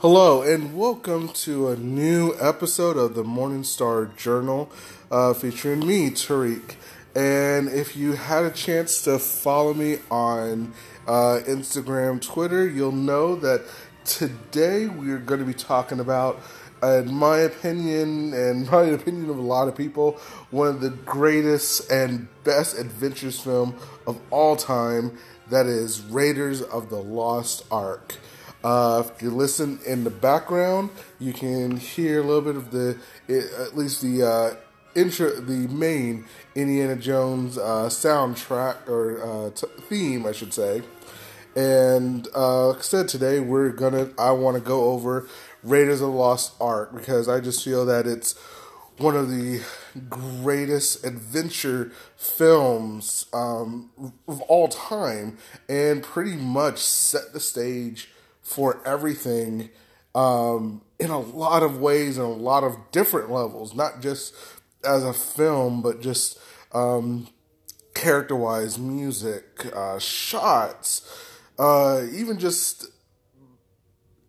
Hello, and welcome to a new episode of the Morning Star Journal uh, featuring me, Tariq. And if you had a chance to follow me on uh, Instagram, Twitter, you'll know that today we're going to be talking about, in my opinion, and my opinion of a lot of people, one of the greatest and best adventures film of all time. That is Raiders of the Lost Ark. Uh, if you listen in the background, you can hear a little bit of the, at least the uh, intro, the main Indiana Jones uh, soundtrack or uh, t- theme, I should say. And uh, like I said, today we're gonna. I want to go over Raiders of the Lost Ark because I just feel that it's one of the greatest adventure films um, of all time, and pretty much set the stage for everything um, in a lot of ways and a lot of different levels, not just as a film, but just um, character wise, music, uh, shots, uh, even just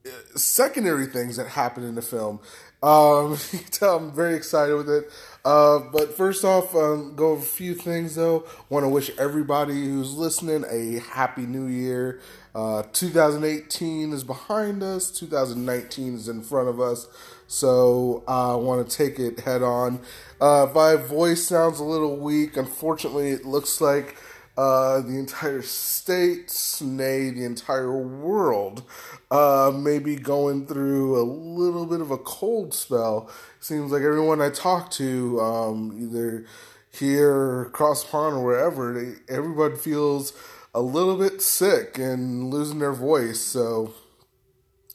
uh, secondary things that happen in the film. Um, you can tell I'm very excited with it. Uh, but first off, um, go over a few things though. Want to wish everybody who's listening a happy new year. Uh, 2018 is behind us. 2019 is in front of us. So I want to take it head on. Uh, my voice sounds a little weak. Unfortunately, it looks like uh, the entire state, nay, the entire world, uh, may be going through a little bit of a cold spell. Seems like everyone I talk to, um, either here across pond or wherever, they, everybody feels a little bit sick and losing their voice. So,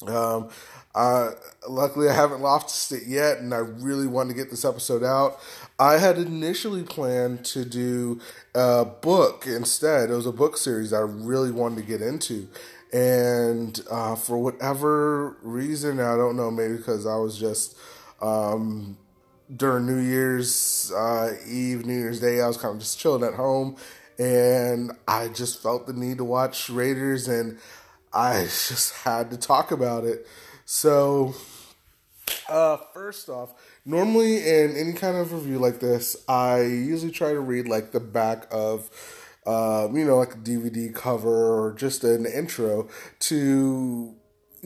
um, uh, luckily, I haven't lost it yet, and I really want to get this episode out. I had initially planned to do a book instead. It was a book series I really wanted to get into. And uh, for whatever reason, I don't know, maybe because I was just um, during New Year's uh, Eve, New Year's Day, I was kind of just chilling at home. And I just felt the need to watch Raiders, and I just had to talk about it. So, uh, first off, normally in any kind of review like this, I usually try to read like the back of, uh, you know, like a DVD cover or just an intro to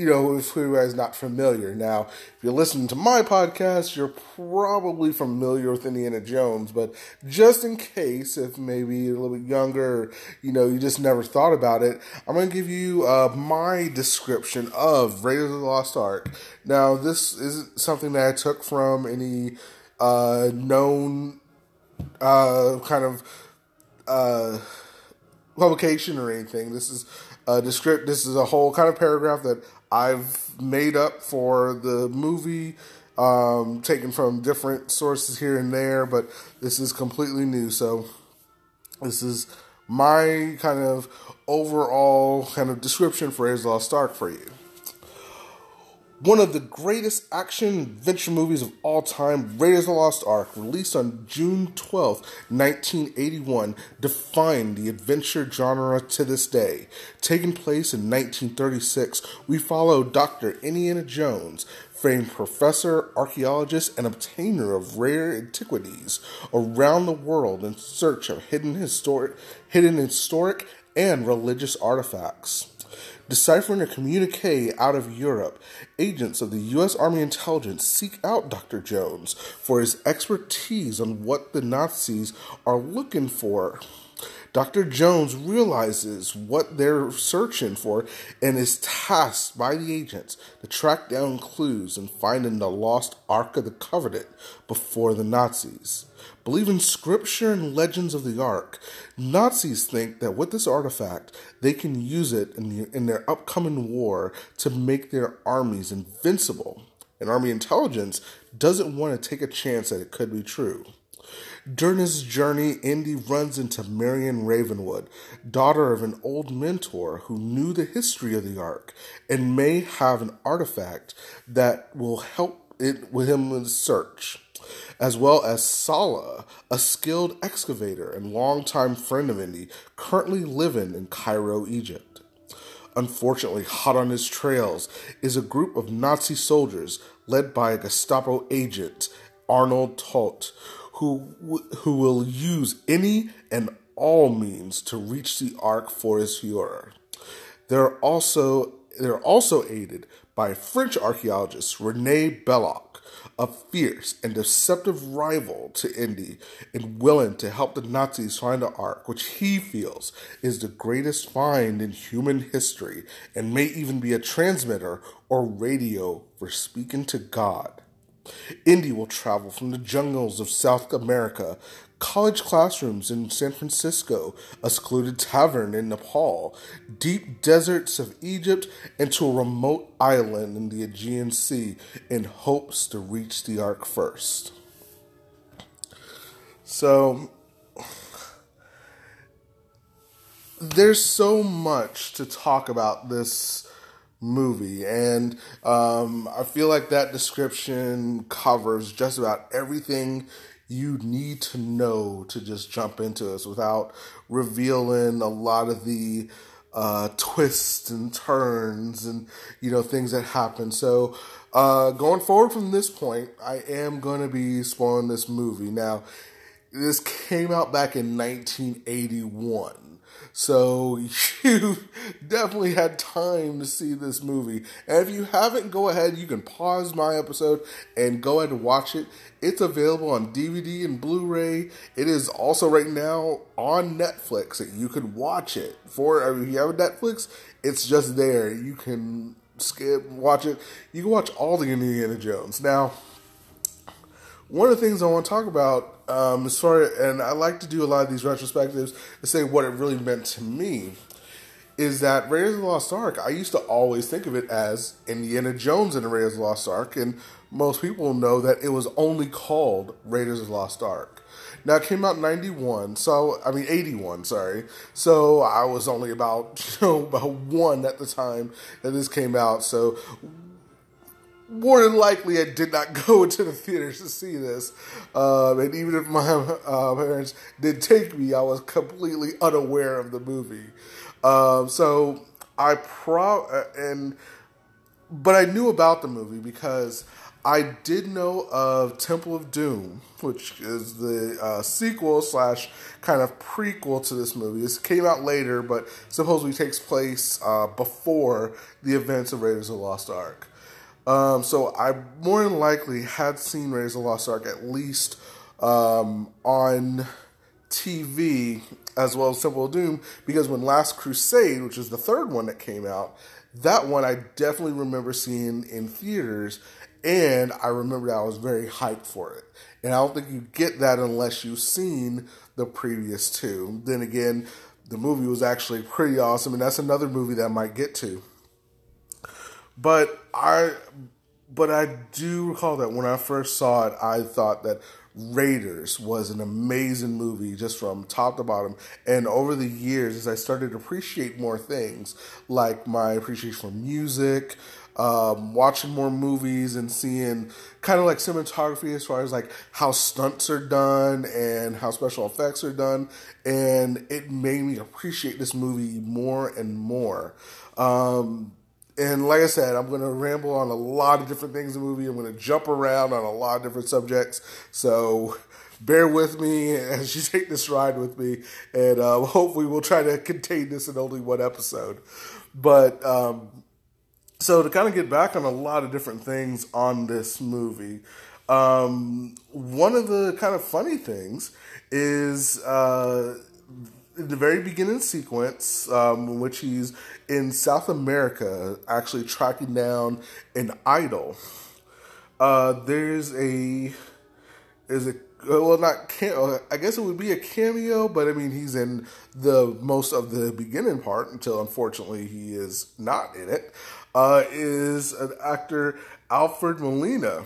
you know, if who is not familiar. Now, if you're listening to my podcast, you're probably familiar with Indiana Jones, but just in case, if maybe you're a little bit younger, you know, you just never thought about it, I'm going to give you uh, my description of Raiders of the Lost Ark. Now, this isn't something that I took from any uh, known uh, kind of uh, publication or anything. This is a descript. This is a whole kind of paragraph that I've made up for the movie, um, taken from different sources here and there, but this is completely new. So this is my kind of overall kind of description for Raiders Stark for you. One of the greatest action adventure movies of all time, Raiders of the Lost Ark, released on June 12, 1981, defined the adventure genre to this day. Taking place in 1936, we follow Dr. Indiana Jones, famed professor, archaeologist, and obtainer of rare antiquities around the world in search of hidden historic, hidden historic and religious artifacts. Deciphering a communique out of Europe, agents of the U.S. Army intelligence seek out Dr. Jones for his expertise on what the Nazis are looking for. Dr. Jones realizes what they're searching for and is tasked by the agents to track down clues and finding the lost Ark of the Covenant before the Nazis. Believing scripture and legends of the Ark, Nazis think that with this artifact, they can use it in, the, in their upcoming war to make their armies invincible. And Army intelligence doesn't want to take a chance that it could be true. During his journey, Indy runs into Marion Ravenwood, daughter of an old mentor who knew the history of the Ark and may have an artifact that will help it with him in his search, as well as Sallah, a skilled excavator and longtime friend of Indy, currently living in Cairo, Egypt. Unfortunately, hot on his trails is a group of Nazi soldiers led by a Gestapo agent, Arnold Toht, who, who will use any and all means to reach the Ark for his Fuhrer. They're also, they're also aided by French archaeologist Rene Belloq, a fierce and deceptive rival to Indy and willing to help the Nazis find the Ark, which he feels is the greatest find in human history and may even be a transmitter or radio for speaking to God. Indy will travel from the jungles of South America, college classrooms in San Francisco, a secluded tavern in Nepal, deep deserts of Egypt, and to a remote island in the Aegean Sea in hopes to reach the Ark first. So, there's so much to talk about this movie. And um, I feel like that description covers just about everything you need to know to just jump into this without revealing a lot of the uh, twists and turns and you know things that happen. So uh, going forward from this point, I am going to be spoiling this movie. Now, this came out back in 1981. So you definitely had time to see this movie. And if you haven't, go ahead. You can pause my episode and go ahead and watch it. It's available on DVD and Blu-ray. It is also right now on Netflix. You can watch it for. I mean, if you have a Netflix, it's just there. You can skip, watch it. You can watch all the Indiana Jones now one of the things I want to talk about, um, as far and I like to do a lot of these retrospectives to say what it really meant to me, is that Raiders of the Lost Ark. I used to always think of it as Indiana Jones and the Raiders of the Lost Ark, and most people know that it was only called Raiders of the Lost Ark. Now it came out in '91, so I mean '81, sorry. So I was only about you know about one at the time that this came out. So more than likely, I did not go into the theaters to see this. Um, and even if my uh, parents did take me, I was completely unaware of the movie. Um, so I pro uh, and but I knew about the movie because I did know of Temple of Doom, which is the uh, sequel slash kind of prequel to this movie. This came out later, but supposedly takes place uh, before the events of Raiders of the Lost Ark. Um, so I more than likely had seen Raiders of the Lost Ark at least um, on TV as well as Temple of Doom because when Last Crusade, which is the third one that came out, that one I definitely remember seeing in theaters and I remember that I was very hyped for it. And I don't think you get that unless you've seen the previous two. Then again, the movie was actually pretty awesome, and that's another movie that I might get to. But I but I do recall that when I first saw it, I thought that Raiders was an amazing movie just from top to bottom. And over the years, as I started to appreciate more things, like my appreciation for music, um, watching more movies and seeing kind of like cinematography as far as like how stunts are done and how special effects are done. And it made me appreciate this movie more and more. Um, and like I said, I'm going to ramble on a lot of different things in the movie. I'm going to jump around on a lot of different subjects. So bear with me as you take this ride with me. And uh, hopefully, we'll try to contain this in only one episode. But um, so, to kind of get back on a lot of different things on this movie, um, one of the kind of funny things is. Uh, the very beginning sequence, um, in which he's in South America, actually tracking down an idol. Uh, there's a is a well not I guess it would be a cameo, but I mean he's in the most of the beginning part until unfortunately he is not in it. Uh, is an actor Alfred Molina,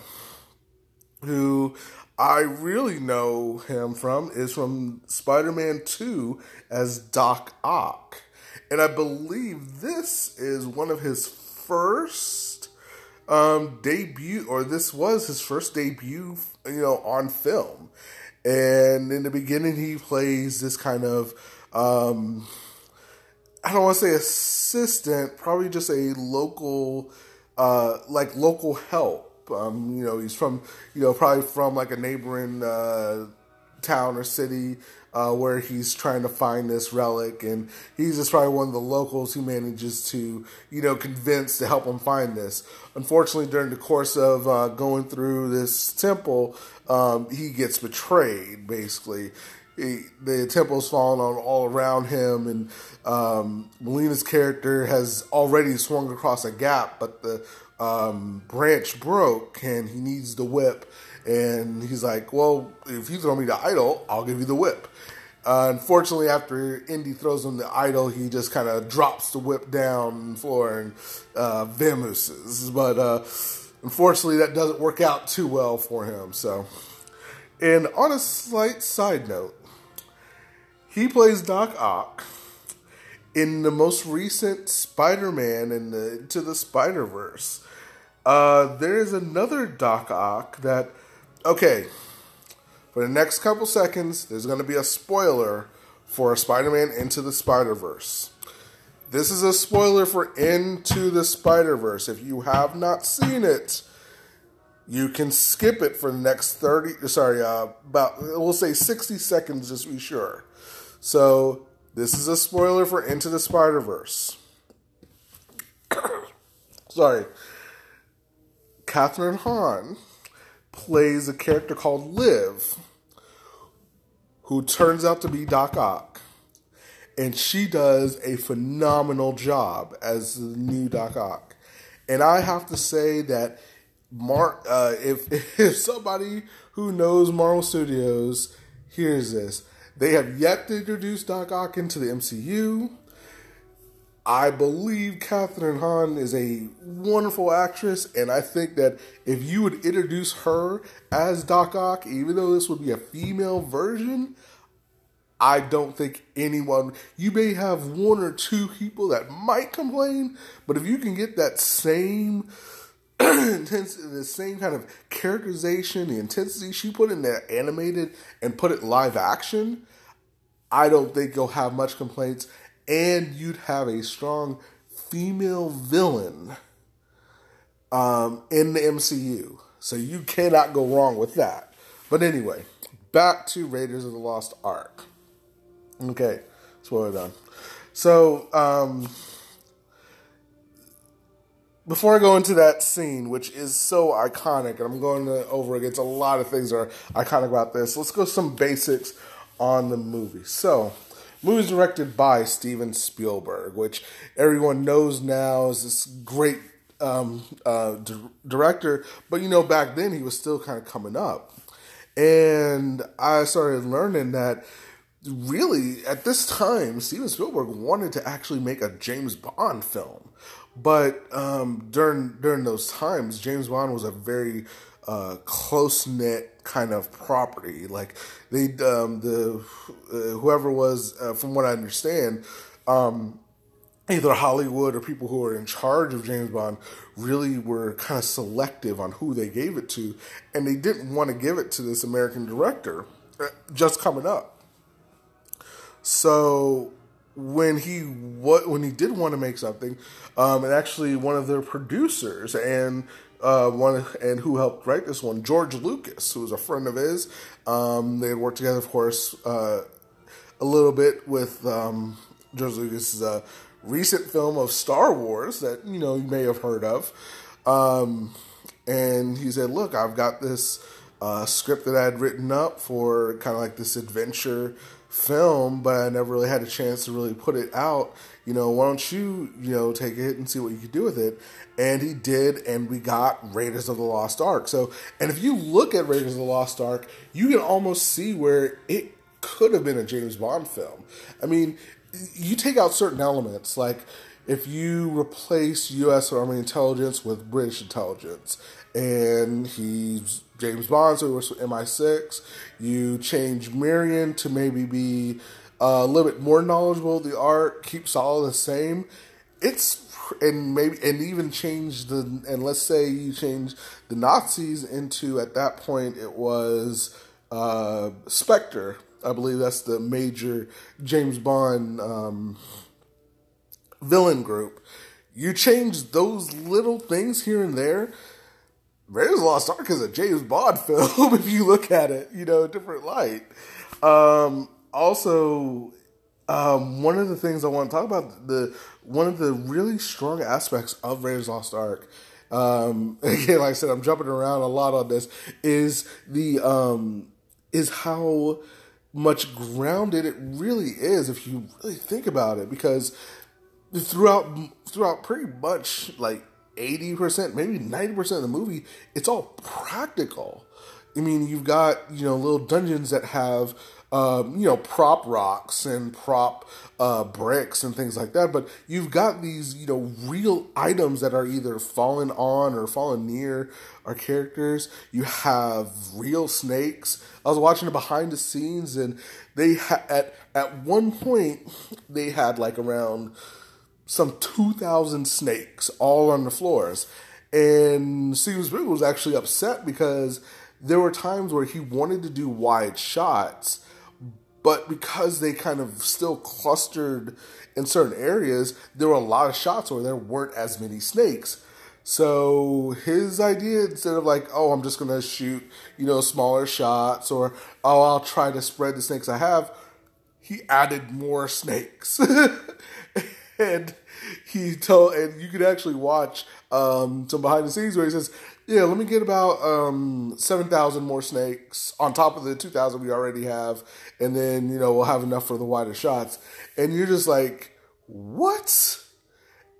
who I really know him from is from Spider Man 2 as Doc Ock. And I believe this is one of his first um, debut, or this was his first debut, you know, on film. And in the beginning, he plays this kind of, um, I don't want to say assistant, probably just a local, uh, like local help. Um, you know, he's from, you know, probably from like a neighboring uh, town or city uh, where he's trying to find this relic, and he's just probably one of the locals who manages to, you know, convince to help him find this. Unfortunately, during the course of uh, going through this temple, um, he gets betrayed. Basically, he, the temple's falling on all around him, and um, Molina's character has already swung across a gap, but the um, branch broke, and he needs the whip and he's like, well, if you throw me the idol, I'll give you the whip. Uh, unfortunately, after Indy throws him the idol, he just kind of drops the whip down floor and uh, vamooses. But uh, unfortunately, that doesn't work out too well for him. So, and on a slight side note, he plays Doc Ock in the most recent Spider-Man in the Into the Spider Verse. Uh, there is another Doc Ock that okay, for the next couple seconds, there's going to be a spoiler for a Spider Man Into the Spider Verse. This is a spoiler for Into the Spider Verse. If you have not seen it, you can skip it for the next 30, sorry, uh, about, we'll say 60 seconds just to be sure. So, this is a spoiler for Into the Spider Verse. sorry. Kathryn Hahn plays a character called Liv, who turns out to be Doc Ock. And she does a phenomenal job as the new Doc Ock. And I have to say that Mark, uh, if, if somebody who knows Marvel Studios hears this, they have yet to introduce Doc Ock into the MCU. I believe Kathryn Hahn is a wonderful actress, and I think that if you would introduce her as Doc Ock, even though this would be a female version, I don't think anyone. You may have one or two people that might complain, but if you can get that same the same kind of characterization, the intensity she put in there animated and put it live action, I don't think you'll have much complaints and you'd have a strong female villain um, in the MCU. So you cannot go wrong with that. But anyway, back to Raiders of the Lost Ark. Okay, spoiler done. So, um, before I go into that scene, which is so iconic, and I'm going to over against a lot of things that are iconic about this, let's go some basics on the movie. So, movie directed by Steven Spielberg, which everyone knows now is this great um, uh, di- director. But you know, back then he was still kind of coming up, and I started learning that really at this time Steven Spielberg wanted to actually make a James Bond film. But um, during during those times, James Bond was a very uh, close knit kind of property. Like they, um, the uh, whoever was, uh, from what I understand, um, either Hollywood or people who were in charge of James Bond really were kind of selective on who they gave it to, and they didn't want to give it to this American director uh, just coming up. So when he what when he did want to make something, um, and actually one of their producers and uh, one and who helped write this one, George Lucas, who was a friend of his. Um, they had worked together, of course, uh, a little bit with um, George Lucas's uh, recent film of Star Wars that you know you may have heard of. Um, and he said, "Look, I've got this uh, script that I had written up for kind of like this adventure film, but I never really had a chance to really put it out. You know, why don't you, you know, take it and see what you could do with it? And he did, and we got Raiders of the Lost Ark. So, and if you look at Raiders of the Lost Ark, you can almost see where it could have been a James Bond film. I mean, you take out certain elements, like if you replace U.S. Army intelligence with British intelligence, and he's James Bond, so he was MI6. You change Marion to maybe be a little bit more knowledgeable. The art keeps all the same. It's and maybe and even change the and let's say you change the Nazis into at that point it was uh, Spectre. I believe that's the major James Bond um, villain group. You change those little things here and there. Raiders of the Lost Ark is a James Bond film if you look at it, you know, different light. Um, also, um, one of the things I want to talk about the one of the really strong aspects of Raiders of the Lost Ark. Um, again, like I said, I'm jumping around a lot on this. Is the um, is how much grounded it really is if you really think about it because throughout throughout pretty much like 80% maybe 90% of the movie it's all practical. I mean you've got you know little dungeons that have um, you know prop rocks and prop uh, bricks and things like that but you've got these you know real items that are either fallen on or fallen near our characters. You have real snakes. I was watching the behind the scenes and they ha- at at one point they had like around some 2,000 snakes all on the floors. And Steven Spielberg was actually upset because there were times where he wanted to do wide shots, but because they kind of still clustered in certain areas, there were a lot of shots where there weren't as many snakes. So his idea, instead of like, oh, I'm just gonna shoot, you know, smaller shots, or oh, I'll try to spread the snakes I have, he added more snakes. and he told, and you could actually watch um, some behind the scenes where he says, "Yeah, let me get about um, seven thousand more snakes on top of the two thousand we already have, and then you know we'll have enough for the wider shots." And you're just like, "What?"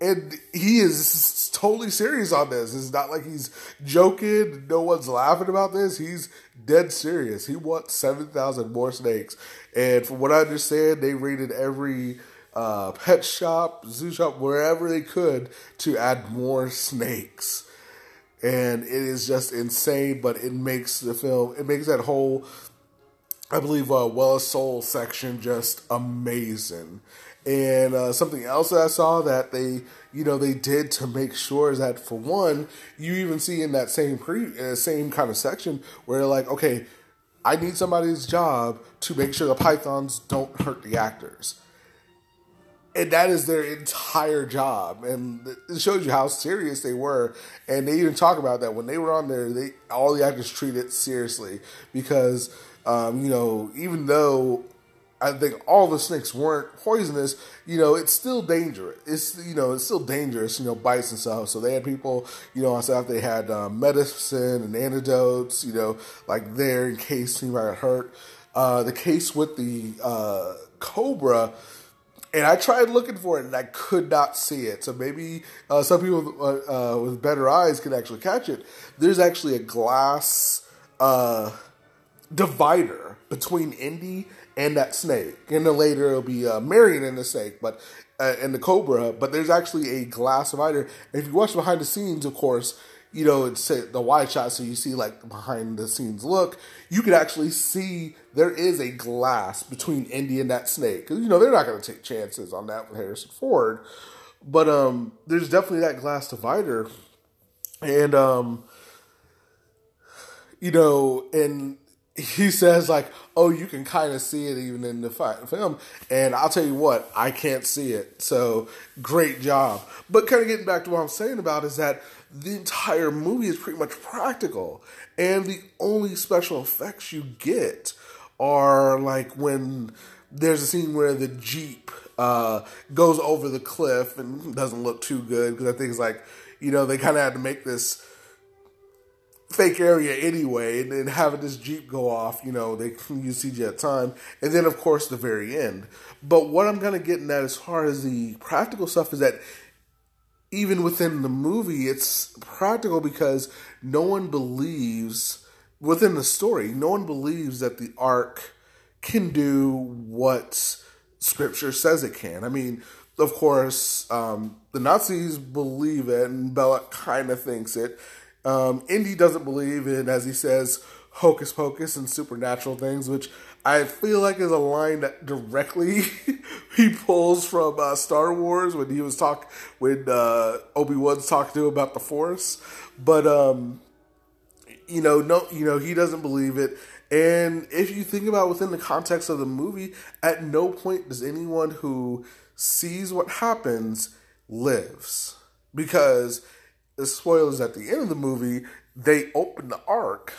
And he is totally serious on this. It's not like he's joking. No one's laughing about this. He's dead serious. He wants 7,000 more snakes. And from what I understand, they rated every uh, pet shop, zoo shop, wherever they could to add more snakes. And it is just insane, but it makes the film, it makes that whole, I believe, uh, Well Soul section just amazing. And uh, something else that I saw that they, you know, they did to make sure is that for one, you even see in that same pre, uh, same kind of section where they're like, okay, I need somebody's job to make sure the pythons don't hurt the actors and that is their entire job and it shows you how serious they were and they even talk about that when they were on there they all the actors treated seriously because um, you know even though I think all the snakes weren't poisonous. You know, it's still dangerous. It's you know, it's still dangerous. You know, bites and stuff. So they had people, you know, on staff. They had um, medicine and antidotes. You know, like there in case anybody got hurt. Uh, the case with the uh, cobra and I tried looking for it and I could not see it. So maybe uh, some people uh, uh, with better eyes can actually catch it. There's actually a glass uh, divider between Indy and that snake. And then later it'll be uh, Marion and the snake, but and the cobra. But there's actually a glass divider. And if you watch behind the scenes, of course, you know, it's the wide shot, so you see like behind the scenes look. You could actually see there is a glass between Indy and that snake. You know, they're not going to take chances on that with Harrison Ford. But um, there's definitely that glass divider. And, um, you know, and he says, like, oh, you can kind of see it even in the film. And I'll tell you what, I can't see it. So great job. But kind of getting back to what I'm saying about is that the entire movie is pretty much practical. And the only special effects you get are like when there's a scene where the Jeep uh, goes over the cliff and doesn't look too good because I think it's like, you know, they kind of had to make this fake area anyway, and then having this Jeep go off, you know, they can use CG at time. And then, of course, the very end. But what I'm kind of getting at as far as the practical stuff is that even within the movie, it's practical because no one believes within the story, no one believes that the ark can do what scripture says it can. I mean, of course, um, the Nazis believe it, and Belloq kind of thinks it. Um, Indy doesn't believe in, as he says, hocus pocus and supernatural things, which I feel like is a line that directly he pulls from uh, Star Wars when he was talk when uh, Obi Wan's talking to him about the Force. But um, you know, no, you know, he doesn't believe it, And if you think about within the context of the movie, at no point does anyone who sees what happens lives. Because the spoilers at the end of the movie, they open the ark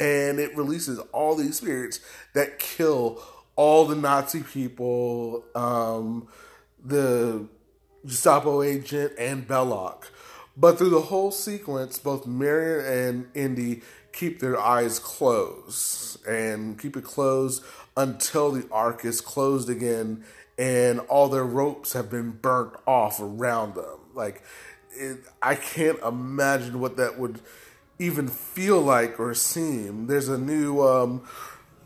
and it releases all these spirits that kill all the Nazi people, um, the Gestapo agent, and Belloq. But through the whole sequence, both Marion and Indy keep their eyes closed and keep it closed until the ark is closed again and all their ropes have been burnt off around them. Like, it, I can't imagine what that would even feel like or seem. There's a new um,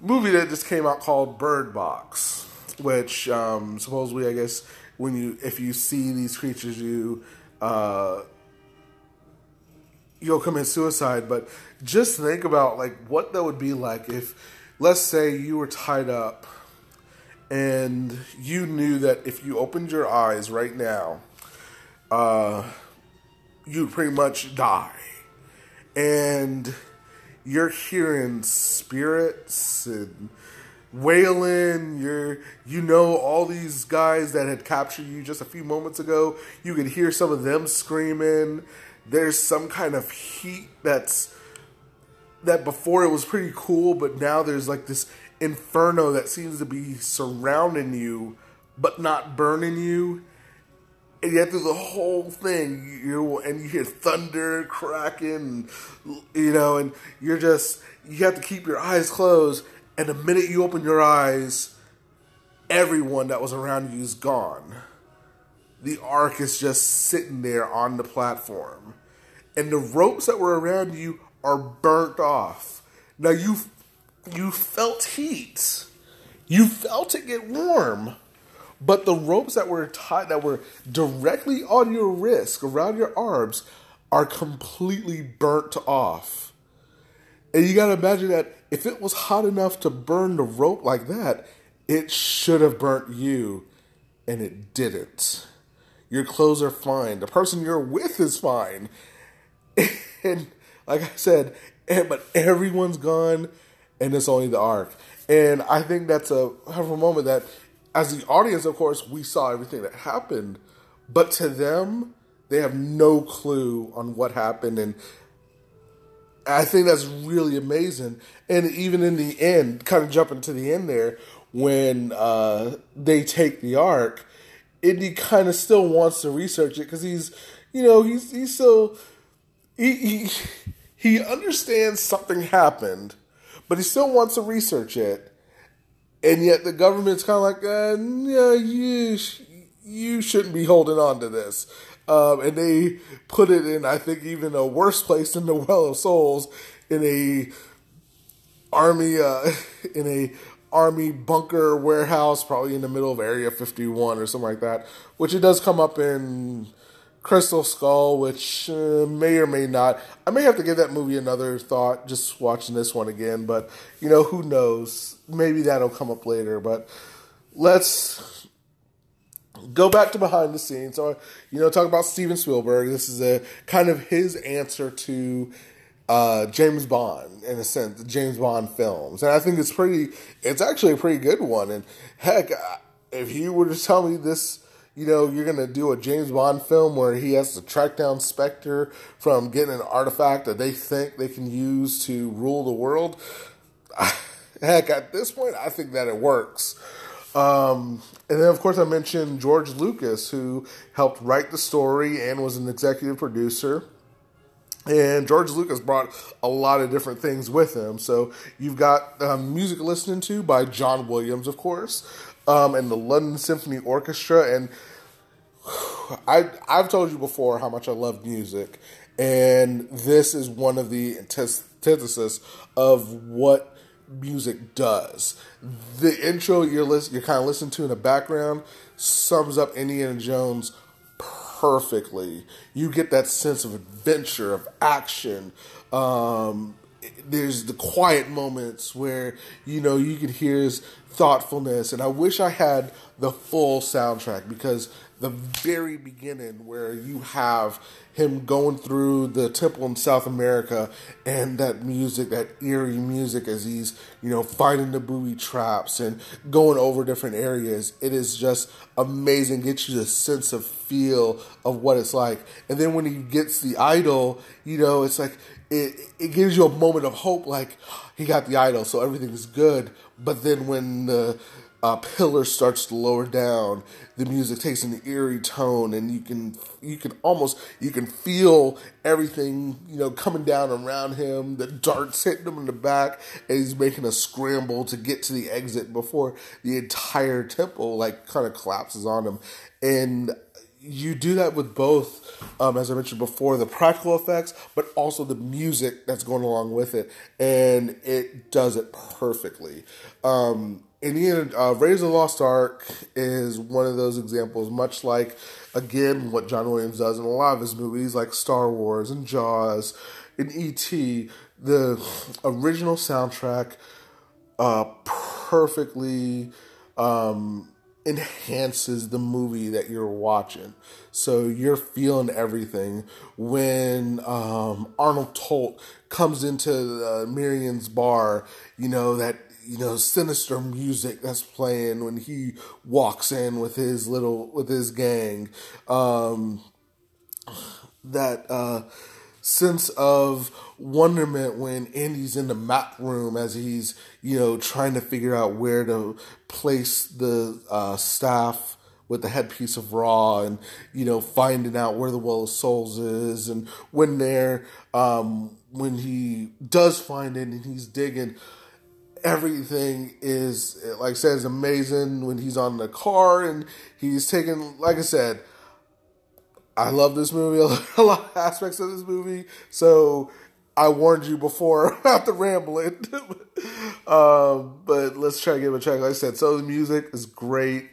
movie that just came out called Bird Box, which um, supposedly, I guess, when you if you see these creatures, you uh, you'll commit suicide. But just think about like what that would be like if, let's say, you were tied up and you knew that if you opened your eyes right now, uh, you'd pretty much die and you're hearing spirits and wailing. You're you know all these guys that had captured you just a few moments ago you could hear some of them screaming. There's some kind of heat that's that before it was pretty cool but now there's like this inferno that seems to be surrounding you but not burning you and yet through the whole thing, you and you hear thunder cracking, you know, and you're just you have to keep your eyes closed. And the minute you open your eyes, everyone that was around you is gone. The ark is just sitting there on the platform, and the ropes that were around you are burnt off. Now you you felt heat, you felt it get warm but the ropes that were tied, that were directly on your wrist, around your arms, are completely burnt off. And you gotta imagine that if it was hot enough to burn the rope like that, it should have burnt you, and it didn't. Your clothes are fine. The person you're with is fine. And like I said, and, but everyone's gone, and it's only the ark. And I think that's a powerful moment that as the audience, of course, we saw everything that happened, but to them, they have no clue on what happened. And I think that's really amazing. And even in the end, kind of jumping to the end there, when uh, they take the ark, Indy kind of still wants to research it because he's, you know, he's he's still he, he he understands something happened, but he still wants to research it and yet the government's kind of like, uh, yeah, you sh- you shouldn't be holding on to this. Um, and they put it in, I think, even a worse place than the Well of Souls, in a army, uh, in a army bunker warehouse, probably in the middle of Area 51 or something like that. Which it does come up in Crystal Skull, which uh, may or may not. I may have to give that movie another thought just watching this one again, but you know, who knows? Maybe that'll come up later, but let's go back to behind the scenes. So, you know, talk about Steven Spielberg. This is a kind of his answer to uh, James Bond, in a sense, the James Bond films. And I think it's pretty, it's actually a pretty good one. And heck, if you were to tell me this you know, you're going to do a James Bond film where he has to track down Spectre from getting an artifact that they think they can use to rule the world. Heck, at this point, I think that it works. Um, and then, of course, I mentioned George Lucas, who helped write the story and was an executive producer. And George Lucas brought a lot of different things with him. So you've got um, music listening to by John Williams, of course um, and the London Symphony Orchestra. And I, I've told you before how much I love music, and this is one of the antithesis of what music does. The intro you're listen, you're kind of listening to in the background sums up Indiana Jones perfectly. You get that sense of adventure, of action. Um, there's the quiet moments where you know you can hear his thoughtfulness. And I wish I had the full soundtrack because the very beginning where you have him going through the temple in South America and that music, that eerie music as he's, you know, finding the booby traps and going over different areas. It is just amazing. Gets you the sense of feel of what it's like. And then when he gets the idol, you know, it's like it, it gives you a moment of hope like he got the idol, so everything's good. But then when the uh, pillar starts to lower down, the music takes an eerie tone, and you can you can almost you can feel everything you know coming down around him. The darts hitting him in the back, and he's making a scramble to get to the exit before the entire temple like kind of collapses on him. And you do that with both, um, as I mentioned before, the practical effects, but also the music that's going along with it, and it does it perfectly. Um, Indiana uh, Raiders of the Lost Ark is one of those examples, much like again what John Williams does in a lot of his movies, like Star Wars and Jaws and E.T. The original soundtrack uh, perfectly um, enhances the movie that you're watching. So you're feeling everything. When um, Arnold Toht comes into uh, Miriam's bar, you know, that you know sinister music that's playing when he walks in with his little with his gang um that uh sense of wonderment when Andy's in the map room as he's you know trying to figure out where to place the uh, staff with the headpiece of Ra and you know finding out where the well of souls is and when they're um, when he does find it and he's digging everything is like I said is amazing when he's on the car and he's taking like I said I love this movie a lot of aspects of this movie so I warned you before about the rambling. um, but let's try to give it a check like I said so the music is great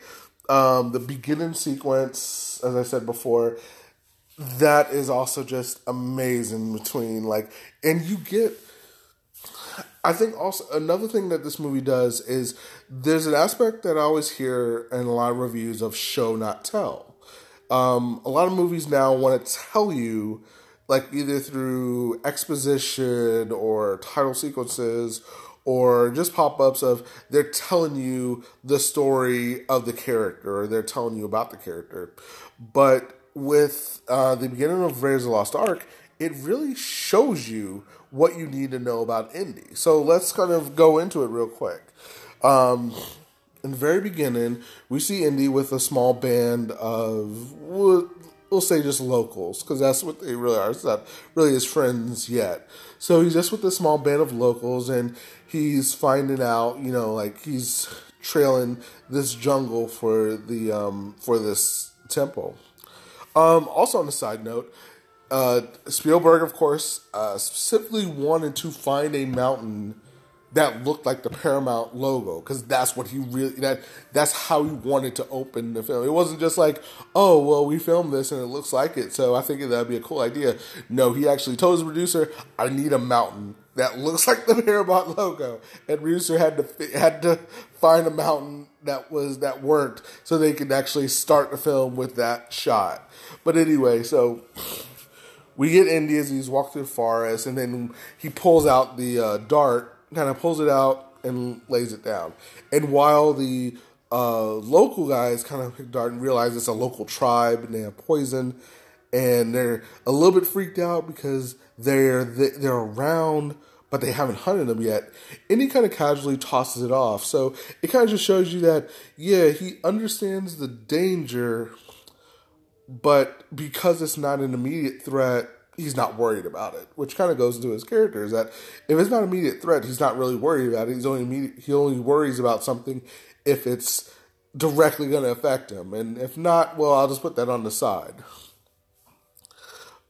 um, the beginning sequence as I said before that is also just amazing between like and you get I think also another thing that this movie does is there's an aspect that I always hear in a lot of reviews of show not tell. Um, a lot of movies now want to tell you, like either through exposition or title sequences or just pop ups of they're telling you the story of the character or they're telling you about the character. But with uh, the beginning of Raiders of the Lost Ark, it really shows you what you need to know about Indy. So let's kind of go into it real quick. Um, in the very beginning, we see Indy with a small band of, we'll, we'll say just locals, because that's what they really are. It's not really his friends yet. So he's just with a small band of locals, and he's finding out, you know, like he's trailing this jungle for the um, for this temple. Um, also, on a side note, uh, Spielberg, of course, uh, specifically wanted to find a mountain that looked like the Paramount logo because that's what he really that that's how he wanted to open the film. It wasn't just like, oh well, we filmed this and it looks like it, so I think that'd be a cool idea. No, he actually told his producer, "I need a mountain that looks like the Paramount logo," and producer had to had to find a mountain that was that worked so they could actually start the film with that shot. But anyway, so we get Indy as he's walking through the forest, and then he pulls out the uh, dart, kind of pulls it out and lays it down. And while the uh, local guys kind of pick dart and realize it's a local tribe and they have poison, and they're a little bit freaked out because they're they're around but they haven't hunted them yet. And he kind of casually tosses it off. So it kind of just shows you that, yeah, he understands the danger, but because it's not an immediate threat, he's not worried about it. Which kind of goes into his character is that if it's not an immediate threat, he's not really worried about it. He's only immediate, he only worries about something if it's directly going to affect him, and if not, well, I'll just put that on the side.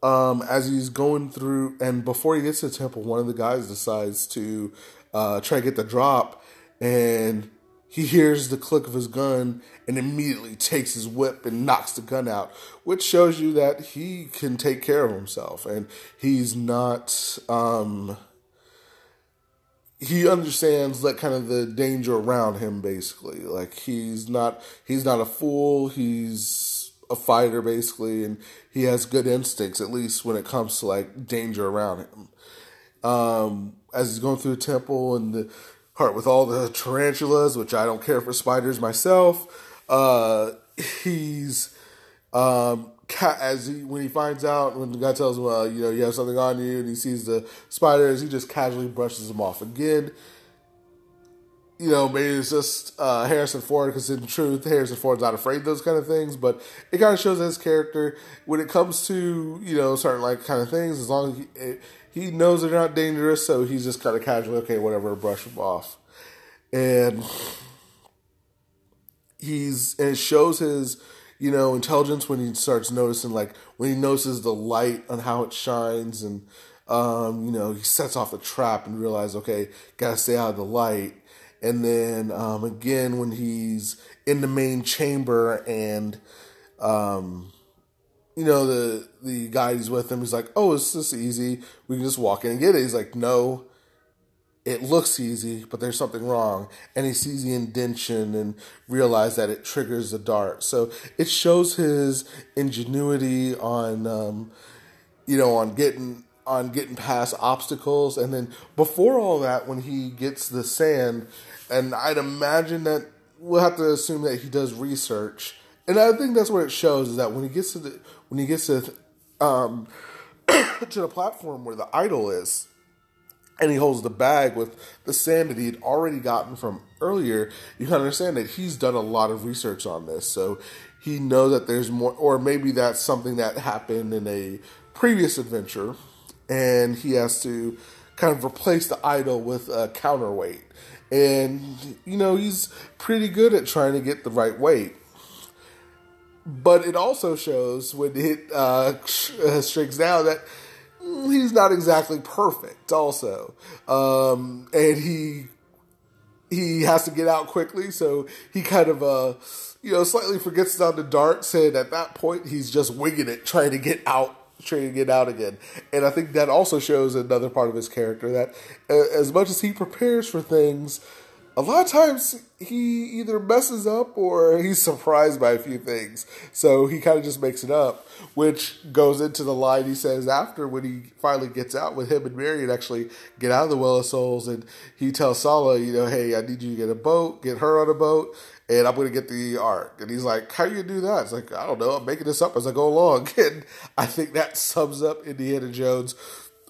Um, as he's going through, and before he gets to the temple, one of the guys decides to uh, try to get the drop, and he hears the click of his gun and immediately takes his whip and knocks the gun out, which shows you that he can take care of himself. And he's not um, he understands like kind of the danger around him basically. Like he's not he's not a fool. He's a fighter basically. And he has good instincts at least when it comes to like danger around him. Um as he's going through the temple and the part with all the tarantulas which i don't care for spiders myself uh he's um as he when he finds out when the guy tells him, well, you know, you have something on you, and he sees the spiders, he just casually brushes them off again. You know, maybe it's just uh, Harrison Ford because in truth, Harrison Ford's not afraid of those kind of things, but it kind of shows his character when it comes to you know certain like kind of things. As long as he, he knows they're not dangerous, so he's just kind of casually okay, whatever, brush them off, and he's and it shows his you know, intelligence when he starts noticing, like, when he notices the light on how it shines and, um, you know, he sets off the trap and realizes, okay, gotta stay out of the light. And then, um, again, when he's in the main chamber and, um, you know, the, the guy he's with him, he's like, oh, it's just easy. We can just walk in and get it. He's like, no, it looks easy, but there's something wrong. And he sees the indention and realizes that it triggers the dart. So it shows his ingenuity on, um, you know, on getting on getting past obstacles. And then before all that, when he gets the sand, and I'd imagine that we'll have to assume that he does research. And I think that's what it shows is that when he gets to the when he gets to um, to the platform where the idol is and he holds the bag with the sand that he'd already gotten from earlier, you can understand that he's done a lot of research on this. So he knows that there's more, or maybe that's something that happened in a previous adventure, and he has to kind of replace the idol with a counterweight. And, you know, he's pretty good at trying to get the right weight. But it also shows when it uh, shrinks down that he's not exactly perfect also. Um, and he he has to get out quickly. So he kind of uh you know slightly forgets down the darts and at that point he's just winging it trying to get out trying to get out again. And i think that also shows another part of his character that uh, as much as he prepares for things a lot of times he either messes up or he's surprised by a few things. So he kind of just makes it up, which goes into the line he says after when he finally gets out with him and Marion actually get out of the Well of Souls. And he tells Sallah, you know, hey, I need you to get a boat, get her on a boat, and I'm going to get the ark. And he's like, how you do that? It's like, I don't know. I'm making this up as I go along. And I think that sums up Indiana Jones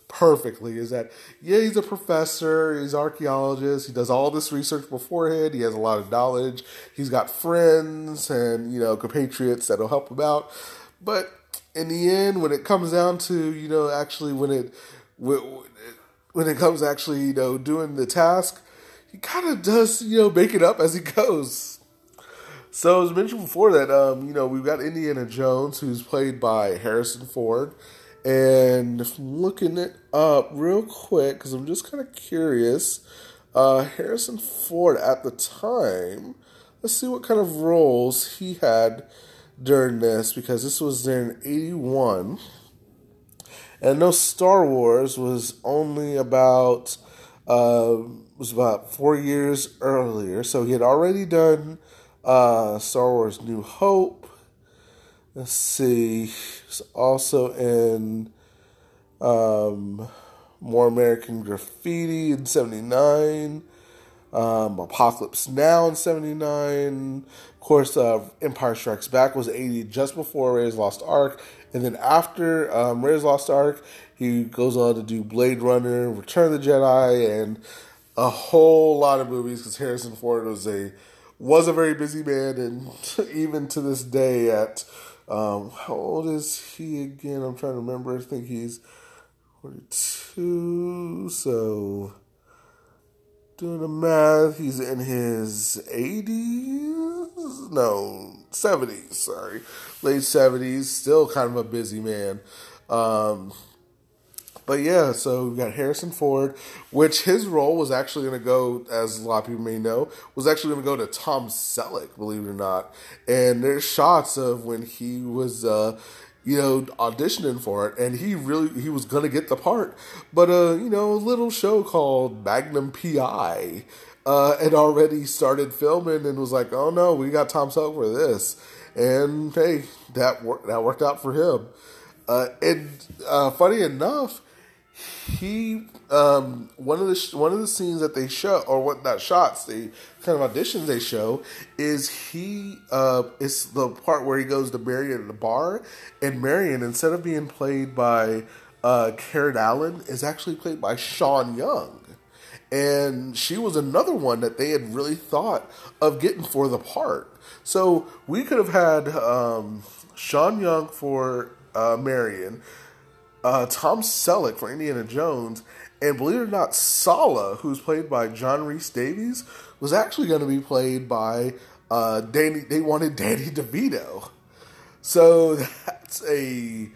perfectly is that yeah he's a professor he's archaeologist he does all this research beforehand he has a lot of knowledge he's got friends and you know compatriots that'll help him out. But in the end when it comes down to you know actually when it when it comes actually you know doing the task he kind of does you know make it up as he goes. So as mentioned before that um you know we've got indiana jones who's played by harrison ford and looking it up real quick, because I'm just kind of curious, uh, Harrison Ford at the time, let's see what kind of roles he had during this, because this was in 81. And no Star Wars was only about uh, was about four years earlier, so he had already done uh, Star Wars: New Hope, Let's see. He's also in um, More American Graffiti in 79. Um, Apocalypse Now in 79. Of course, uh, Empire Strikes Back was 80, just before Raiders Lost Ark. And then after um, Lost Ark, he goes on to do Blade Runner, Return of the Jedi, and a whole lot of movies because Harrison Ford was a was a very busy man, and even to this day, at um, how old is he again? I'm trying to remember. I think he's 42. So, doing the math, he's in his 80s? No, 70s, sorry. Late 70s. Still kind of a busy man. Um, but yeah, so we got Harrison Ford, which his role was actually going to go, as a lot of people may know, was actually going to go to Tom Selleck, believe it or not. And there's shots of when he was, uh, you know, auditioning for it, and he really he was gonna get the part, but uh, you know, a little show called Magnum PI uh, had already started filming and was like, oh no, we got Tom Selleck for this, and hey, that worked that worked out for him. Uh, and uh, funny enough, he um, one of the one of the scenes that they show or what not shots they kind of auditions they show is he uh, it's the part where he goes to Marion in the bar and Marion instead of being played by uh, Karen Allen is actually played by Sean Young. And she was another one that they had really thought of getting for the part. So we could have had um, Sean Young for uh, Marion uh, Tom Selleck for Indiana Jones, and believe it or not, Sallah, who's played by John Rhys-Davies, was actually going to be played by uh, Danny. They wanted Danny DeVito, so that's a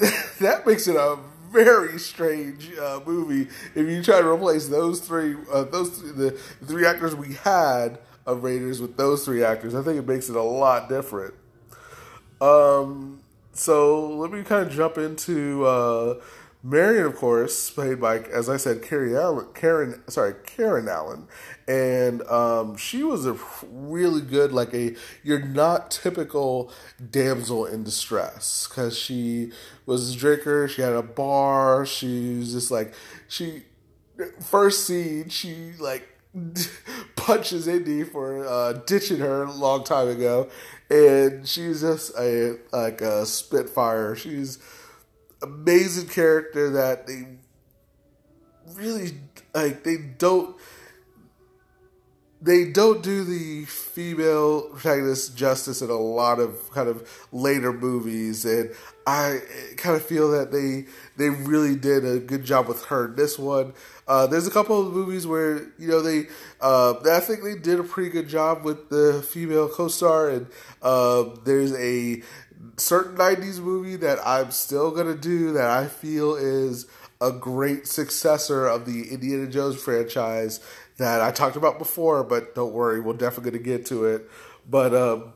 that makes it a very strange uh, movie if you try to replace those three uh, those th- the three actors we had of Raiders with those three actors. I think it makes it a lot different. Um, so let me kind of jump into uh, Marion, of course, played by, as I said, Carrie Allen, Karen, sorry, Karen Allen, and um, she was a really good, like a you're not typical damsel in distress because she was a drinker, she had a bar, she was just like she first scene she like punches Indy for uh, ditching her a long time ago, and she's just a like a spitfire. She's amazing character that they really like. They don't they don't do the female protagonist justice in a lot of kind of later movies, and I kind of feel that they they really did a good job with her. in This one, uh, there's a couple of movies where you know they, uh, I think they did a pretty good job with the female co-star, and uh, there's a certain '90s movie that I'm still gonna do that I feel is a great successor of the Indiana Jones franchise that I talked about before, but don't worry, we're definitely going to get to it. But um,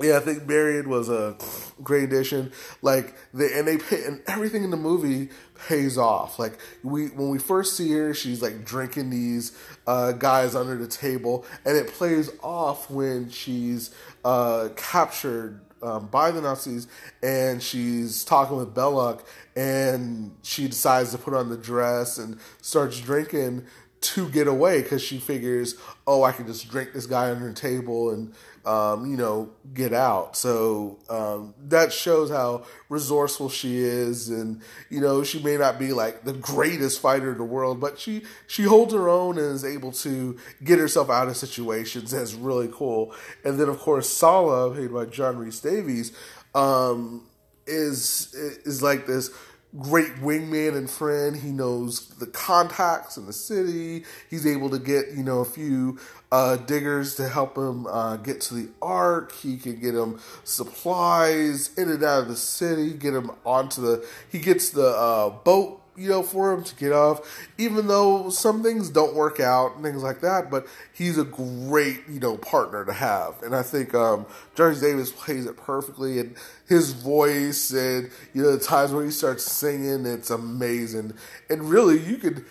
yeah, I think Marion was a great addition. Like the and they pay, and everything in the movie pays off. Like we when we first see her, she's like drinking these uh, guys under the table, and it plays off when she's uh, captured um, by the Nazis, and she's talking with Belloq, and she decides to put on the dress and starts drinking to get away because she figures, oh, I can just drink this guy under the table and, um, you know, get out. So um, that shows how resourceful she is, and you know, she may not be like the greatest fighter in the world, but she she holds her own and is able to get herself out of situations. That's really cool. And then, of course, Sallah, played by John Rhys-Davies, um, is is like this great wingman and friend. He knows the contacts in the city. He's able to get, you know, a few uh, diggers to help him uh, get to the ark. He can get him supplies in and out of the city, get him onto the, he gets the uh, boat you know, for him to get off, even though some things don't work out and things like that. But he's a great, you know, partner to have, and I think um, Davis plays it perfectly, and his voice and you know the times when he starts singing, it's amazing. And really, you could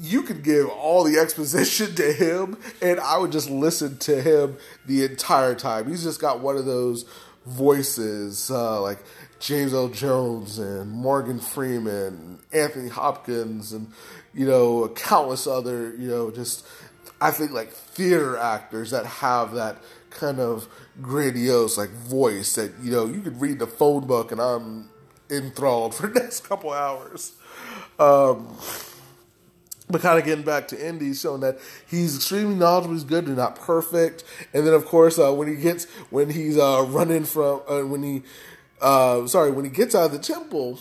you could give all the exposition to him, and I would just listen to him the entire time. He's just got one of those voices, uh, like James Earl Jones and Morgan Freeman, Anthony Hopkins, and you know countless other you know just I think like theater actors that have that kind of grandiose like voice that you know you could read the phone book and I'm enthralled for the next couple hours. Um, but kind of getting back to Indy, showing that he's extremely knowledgeable, he's good, and not perfect. And then, of course, uh, when he gets when he's uh, running from uh, when he uh, sorry, when he gets out of the temple,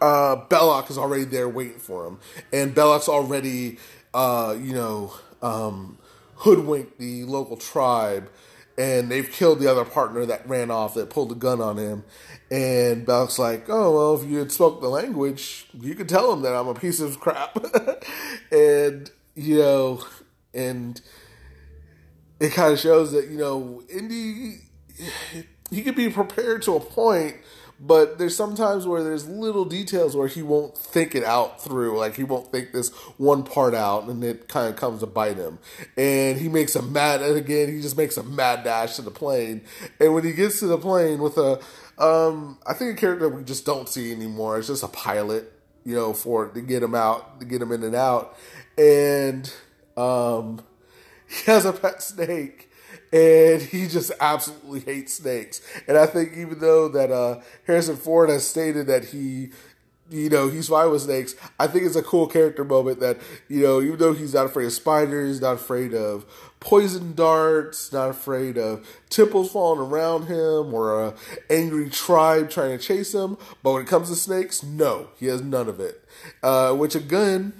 uh, Belloq is already there waiting for him, and Belloq's already, uh, you know, um, hoodwinked the local tribe, and they've killed the other partner that ran off that pulled the gun on him. And Belloq's like, "Oh well, if you had spoke the language, you could tell him that I'm a piece of crap," and you know, and it kind of shows that you know, Indy he could be prepared to a point, but there's sometimes where there's little details where he won't think it out through. Like he won't think this one part out, and it kind of comes to bite him. And he makes a mad, and again he just makes a mad dash to the plane. And when he gets to the plane with a, um, I think a character we just don't see anymore. It's just a pilot, you know, for to get him out, to get him in and out, and um, he has a pet snake and he just absolutely hates snakes. And I think even though that uh, Harrison Ford has stated that he, you know, he's fine with snakes, I think it's a cool character moment that you know, even though he's not afraid of spiders, not afraid of poison darts, not afraid of temples falling around him or a angry tribe trying to chase him, but when it comes to snakes, no, he has none of it. Uh, which again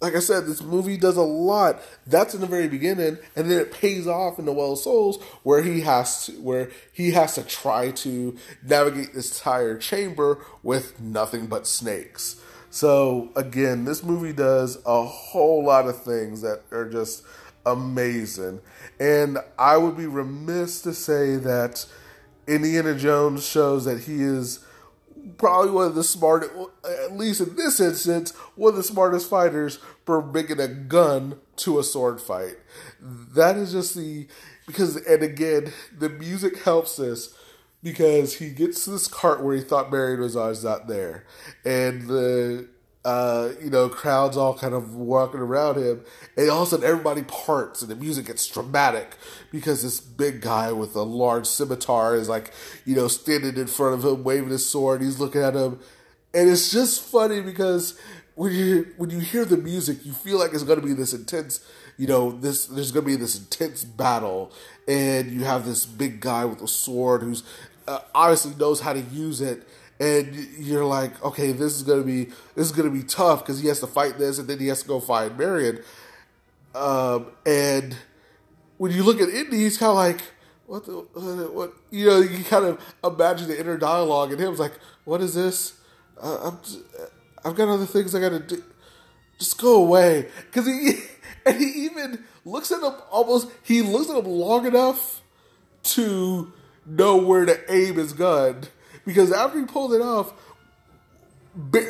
like I said, this movie does a lot. That's in the very beginning, and then it pays off in the Well of Souls, where he has to, where he has to try to navigate this entire chamber with nothing but snakes. So again, this movie does a whole lot of things that are just amazing, and I would be remiss to say that Indiana Jones shows that he is probably one of the smartest, at least in this instance, one of the smartest fighters for bringing a gun to a sword fight. That is just the because, and again, the music helps this because he gets to this cart where he thought Marion was always not there, and the uh, you know, crowds all kind of walking around him, and all of a sudden everybody parts and the music gets dramatic because this big guy with a large scimitar is like, you know, standing in front of him waving his sword. He's looking at him, and it's just funny because when you when you hear the music, you feel like it's going to be this intense, you know, this there's going to be this intense battle, and you have this big guy with a sword who's uh, obviously knows how to use it and you're like, okay, this is gonna be this is gonna be tough because he has to fight this, and then he has to go find Marion. Um, and when you look at Indy, he's kind of like, what the what? You know, you kind of imagine the inner dialogue, and him's like, what is this? Uh, I'm just, I've got other things I gotta do. Just go away, because he and he even looks at him almost. He looks at him long enough to know where to aim his gun because after he pulled it off,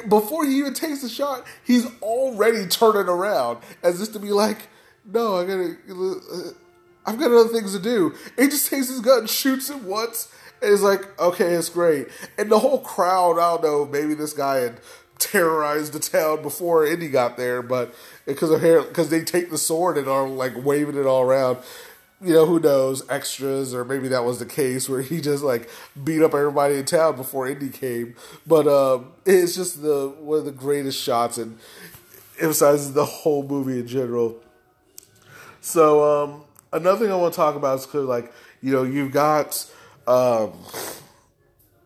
before he even takes the shot, he's already turning around as if to be like, "No, I gotta, I've got other things to do." And he just takes his gun, shoots him once, and he's like, "Okay, it's great." And the whole crowd, I don't know, maybe this guy had terrorized the town before Indy got there, but because of because they take the sword and are like waving it all around you know, who knows, extras, or maybe that was the case where he just like beat up everybody in town before Indy came. But um, it's just the one of the greatest shots and emphasizes the whole movie in general. So um, another thing I want to talk about is clear, like you know, you've got um,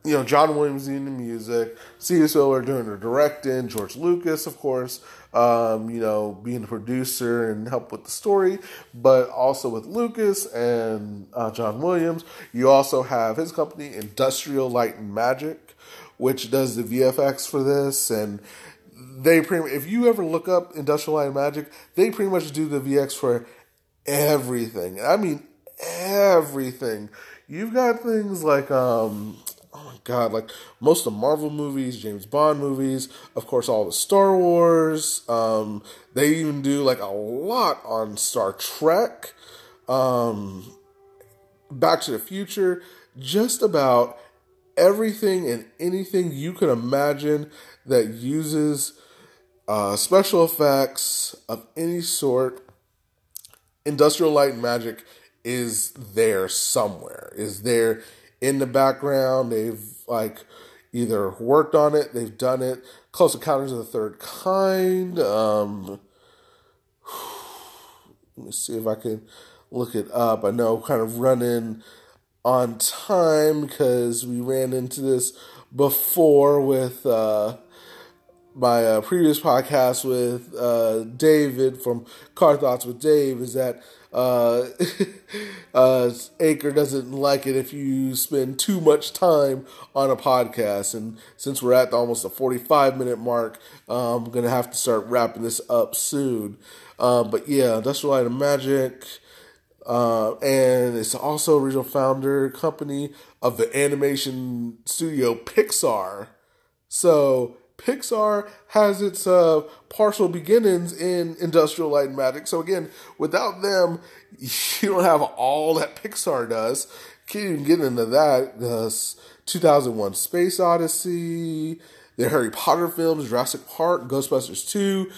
you know John Williams doing the music, Steven Spielberg doing the directing, George Lucas, of course um, you know, being a producer and help with the story, but also with Lucas and uh, John Williams. You also have his company, Industrial Light and Magic, which does the VFX for this. And they pretty if you ever look up Industrial Light and Magic, they pretty much do the VX for everything. I mean, everything. You've got things like um, god, like most of the Marvel movies, James Bond movies, of course, all the Star Wars. Um, they even do like a lot on Star Trek, um, Back to the Future, just about everything and anything you can imagine that uses uh, special effects of any sort. Industrial Light and Magic is there somewhere, is there in the background. They've like either worked on it, they've done it. Close Encounters of the Third Kind. Um, let me see if I can look it up. I know kind of running on time because we ran into this before with uh, my uh, previous podcast with uh, David from Car Thoughts with Dave. Is that uh, uh, Anchor doesn't like it if you spend too much time on a podcast. And since we're at the, almost a 45 minute mark, uh, I'm going to have to start wrapping this up soon. Uh, but yeah, Industrial Light and Magic, Uh, and it's also original founder company of the animation studio Pixar. So Pixar has its uh, partial beginnings in Industrial Light and Magic. So again, without them, you don't have all that Pixar does. Can't even get into that. The 2001 Space Odyssey, the Harry Potter films, Jurassic Park, Ghostbusters 2,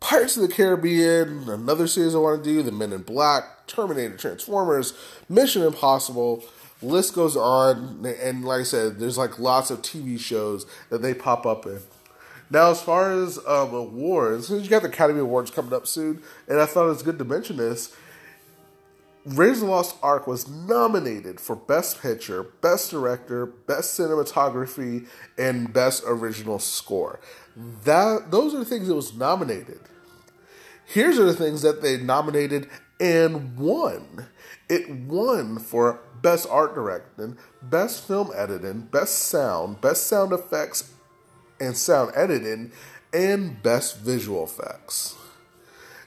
Pirates of the Caribbean, another series I want to do, The Men in Black, Terminator, Transformers, Mission Impossible. List goes on, and like I said, there's like lots of TV shows that they pop up in. Now, as far as um, awards, since you got the Academy Awards coming up soon, and I thought it was good to mention this, Raiders of the Lost Ark was nominated for Best Picture, Best Director, Best Cinematography, and Best Original Score. That those are the things it was nominated. Here's are the things that they nominated and won. It won for Best Art Directing, Best Film Editing, Best Sound, Best Sound Effects and Sound Editing, and Best Visual Effects.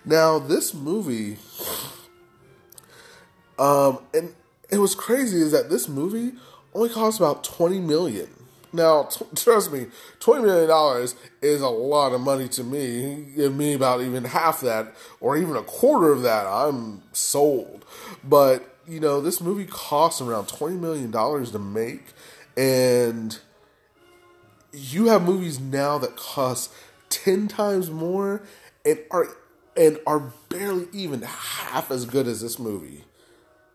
Now, this movie, um, and it was crazy is that this movie only cost about 20 million. Now, t- trust me, twenty million dollars is a lot of money to me. Give me about even half that, or even a quarter of that, I'm sold. But you know, this movie costs around twenty million dollars to make, and you have movies now that cost ten times more and are and are barely even half as good as this movie.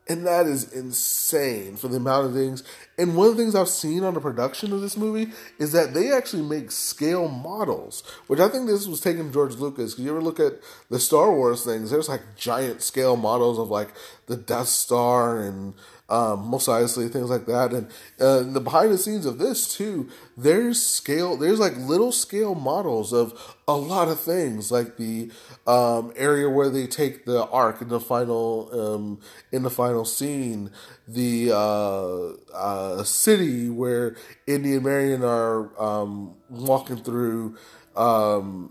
And that is insane for the amount of things. And one of the things I've seen on the production of this movie is that they actually make scale models, which I think this was taken from George Lucas. Because you ever look at the Star Wars things, there's like giant scale models of like the Death Star and um, most obviously things like that. And uh, the behind the scenes of this too, there's scale, there's like little scale models of a lot of things, like the um, area where they take the ark in the final um, in the final scene, the uh, uh, city where Indy and Marion are um, walking through um,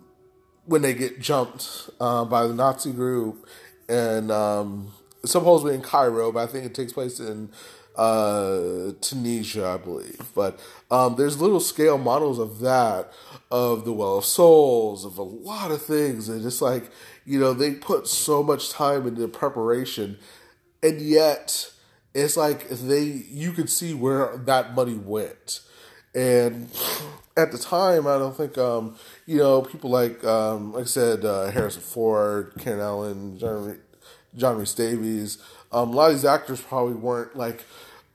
when they get jumped uh, by the Nazi group and um, supposedly in Cairo, but I think it takes place in uh, Tunisia, I believe. But um, there's little scale models of that, of the Well of Souls, of a lot of things, and it's like you know they put so much time into preparation, and yet it's like they you could see where that money went. And at the time, I don't think um, you know people like um, like I said uh, Harrison Ford, Ken Allen, Jeremy John Rhys Davies. Um, a lot of these actors probably weren't like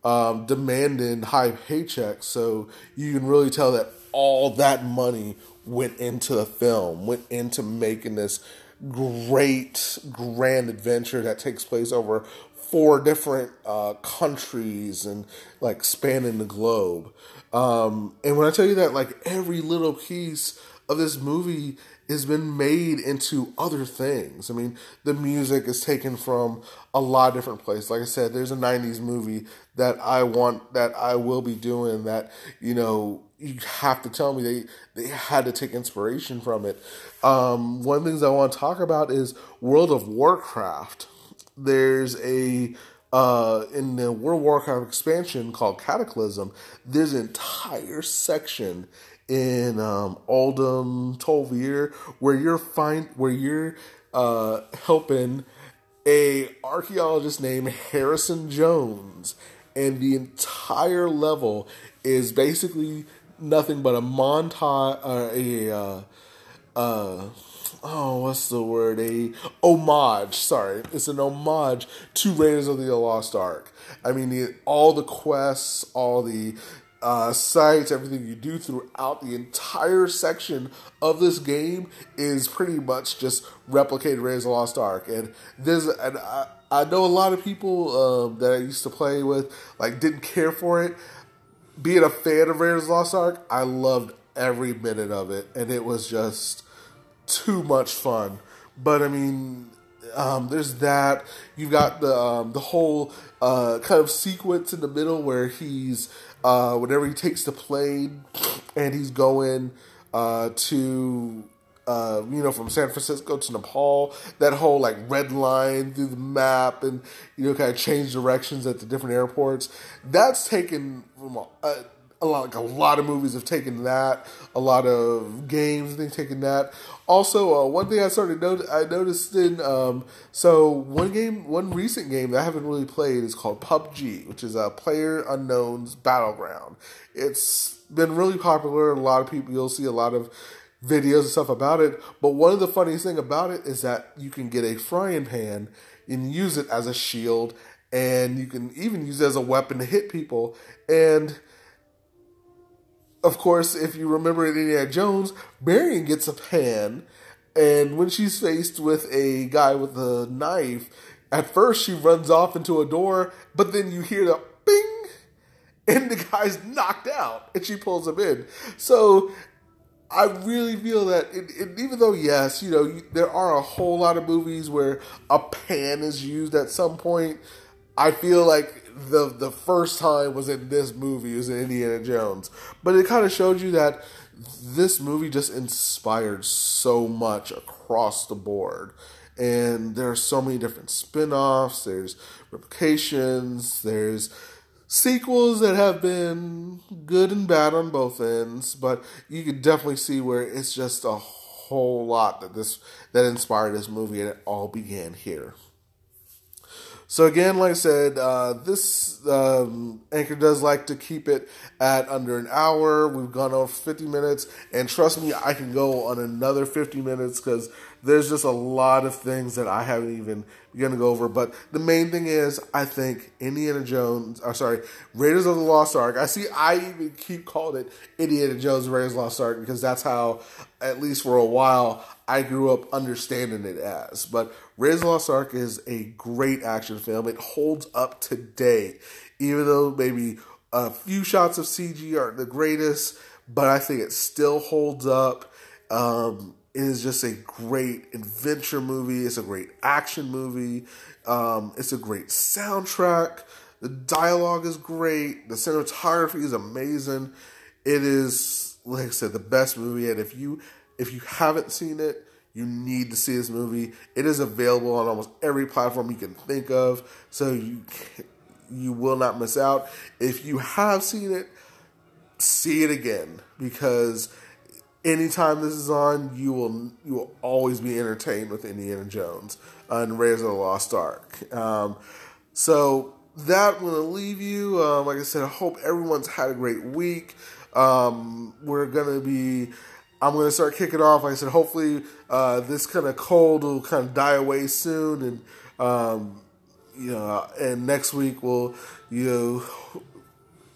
um, demanding high paychecks, so you can really tell that all that money went into the film, went into making this great grand adventure that takes place over four different uh, countries and like spanning the globe. Um, and when I tell you that, like every little piece of this movie has been made into other things. I mean, the music is taken from a lot of different places. Like I said, there's a 90s movie that I want, that I will be doing that, you know, you have to tell me they, they had to take inspiration from it. Um, one of the things I want to talk about is World of Warcraft. There's a uh, in the World of Warcraft expansion called Cataclysm, there's an entire section in um, Uldum Tol'vir, where you're find where you're uh, helping a archaeologist named Harrison Jones, and the entire level is basically nothing but a montage, uh, a uh, uh, oh, what's the word? A homage. Sorry, it's an homage to Raiders of the Lost Ark. I mean, the, all the quests, all the uh, sites, everything you do throughout the entire section of this game is pretty much just replicated Raiders of the Lost Ark. And there's, and I, I know a lot of people um, that I used to play with like didn't care for it. Being a fan of Raiders of the Lost Ark, I loved every minute of it, and it was just too much fun. But I mean, um, there's that. You've got the um, the whole uh, kind of sequence in the middle where he's uh, whenever he takes the plane and he's going uh, to uh, you know, from San Francisco to Nepal, that whole like red line through the map and, you know, kind of change directions at the different airports. That's taken from a, a lot, like a lot of movies have taken that. A lot of games they've taken that. Also, uh, one thing I started not- I noticed in um, so one game, one recent game that I haven't really played is called PUBG, which is a Player Unknown's Battleground. It's been really popular. A lot of people, you'll see a lot of videos and stuff about it. But one of the funniest thing about it is that you can get a frying pan and use it as a shield, and you can even use it as a weapon to hit people. And of course, if you remember in Indiana Jones, Marion gets a pan, and when she's faced with a guy with a knife, at first she runs off into a door, but then you hear the bing, and the guy's knocked out, and she pulls him in. So I really feel that, it, it, even though yes, you know, you, there are a whole lot of movies where a pan is used at some point. I feel like the the first time was in this movie, it was in Indiana Jones, but it kind of showed you that this movie just inspired so much across the board. And there are so many different spin-offs, there's replications, there's sequels that have been good and bad on both ends, but you can definitely see where it's just a whole lot that this that inspired this movie and it all began here. So again, like I said, uh, this um, anchor does like to keep it at under an hour. We've gone over 50 minutes, and trust me, I can go on another 50 minutes because there's just a lot of things that I haven't even begun to go over. But the main thing is, I think Indiana Jones, or sorry, Raiders of the Lost Ark. I see, I even keep calling it Indiana Jones Raiders of the Lost Ark because that's how, at least for a while, I grew up understanding it as. But Raiders of the Lost Ark is a great action film. It holds up today, even though maybe a few shots of CG aren't the greatest, but I think it still holds up. Um, it is just a great adventure movie. It's a great action movie. Um, it's a great soundtrack. The dialogue is great. The cinematography is amazing. It is, like I said, the best movie. And if you if you haven't seen it, you need to see this movie. It is available on almost every platform you can think of, so you you will not miss out. If you have seen it, see it again because anytime this is on, you will you will always be entertained with Indiana Jones and Raiders of the Lost Ark. Um, so that will leave you. Um, like I said, I hope everyone's had a great week. Um, we're gonna be I'm going to start kicking off. Like I said, hopefully uh, this kind of cold will kind of die away soon, and um, you know, and next week we'll you know,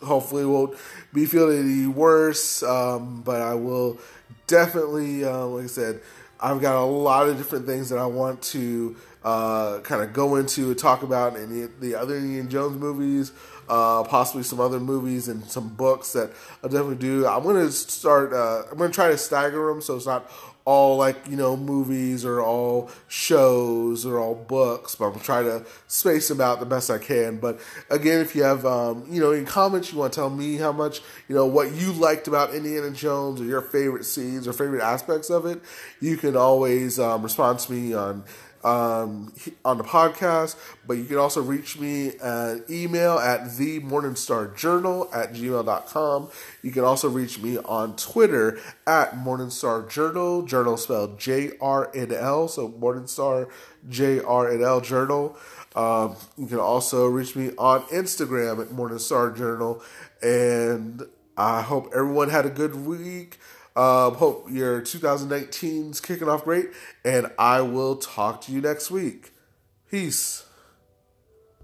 hopefully won't be feeling any worse. Um, but I will definitely, uh, like I said, I've got a lot of different things that I want to uh, kind of go into and talk about in the, the other Indiana Jones movies uh, possibly some other movies and some books that I'll definitely do. I'm gonna start. Uh, I'm gonna try to stagger them so it's not all like you know movies or all shows or all books, but I'm gonna try to space them out the best I can. But again, if you have um, you know in comments you want to tell me how much you know what you liked about Indiana Jones or your favorite scenes or favorite aspects of it, you can always um, respond to me on um, on the podcast, but you can also reach me at email at the Morningstar Journal at gmail.com. You can also reach me on Twitter at Morningstar Journal, journal spelled J R N L, so Morningstar J R N L Journal. Um, you can also reach me on Instagram at Morningstar Journal, and I hope everyone had a good week. Um, hope your 2019's kicking off great, and I will talk to you next week. Peace.